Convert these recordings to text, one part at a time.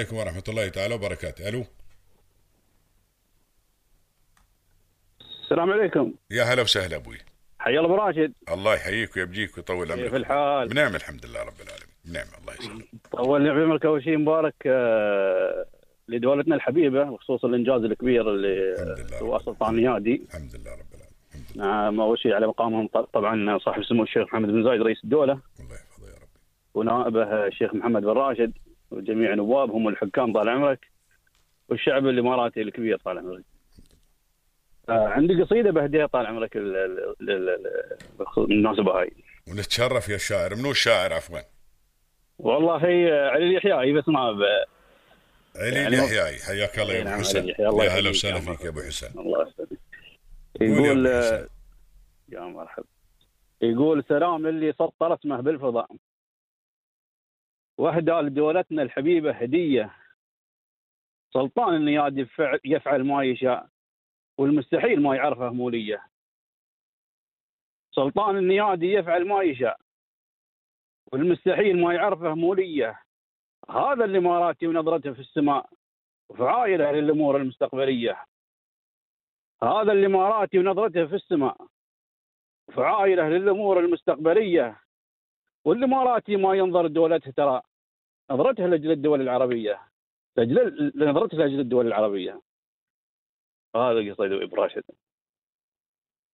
عليكم ورحمة الله تعالى وبركاته. ألو. السلام عليكم. يا هلا وسهلا أبوي. حي الله براشد الله يحييك ويبجيك ويطول كيف عمرك. الحال؟ بنعم الحمد لله رب العالمين. بنعم الله يسلمك. طول عمرك اول شيء مبارك آه، لدولتنا الحبيبة بخصوص الإنجاز الكبير اللي الحمد لله هو سلطان نيادي الحمد لله رب العالمين. نعم أول شيء على مقامهم طبعا صاحب السمو الشيخ محمد بن زايد رئيس الدولة. الله يحفظه يا رب. ونائبه الشيخ محمد بن راشد. وجميع نوابهم الحكام طال عمرك والشعب الاماراتي الكبير طال عمرك. آه، عندي قصيدة بهديها طال عمرك ال- ال- ال- ال- بالمناسبة هاي. ونتشرف يا الشاعر منو الشاعر عفوا والله هي علي اليحيائي بس ما ب... علي يعني حياك الله يا نعم، ابو علي حسن يا هلا وسهلا فيك يا أبو. حسن الله يسلمك. يقول حسن. يا مرحبا يقول سلام للي سطر اسمه بالفضاء واهدى لدولتنا الحبيبة هدية. سلطان النيادي يفعل, ما يشاء والمستحيل ما يعرفه مولية. سلطان النيادي يفعل ما يشاء والمستحيل ما يعرفه مولية. هذا الاماراتي ونظرته في السماء وفعايله للأمور المستقبلية. هذا الاماراتي ونظرته في السماء فعائله للأمور المستقبلية. والاماراتي ما ينظر دولته ترى نظرته لأجل الدول العربية. لأجل نظرته لأجل الدول العربية. هذا قصيده أبو راشد.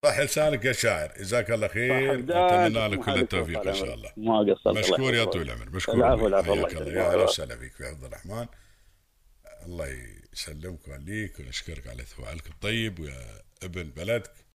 صح لسانك يا شاعر. جزاك الله خير. أتمنى لك كل التوفيق إن شاء الله. ما قصرت مشكور يا طويل العمر. مشكور. العفو،. العفو، الله. يا أهلا وسهلا فيك في عبد الرحمن. الله يسلمك ويخليك ونشكرك على ثوالك الطيب ويا ابن بلدك.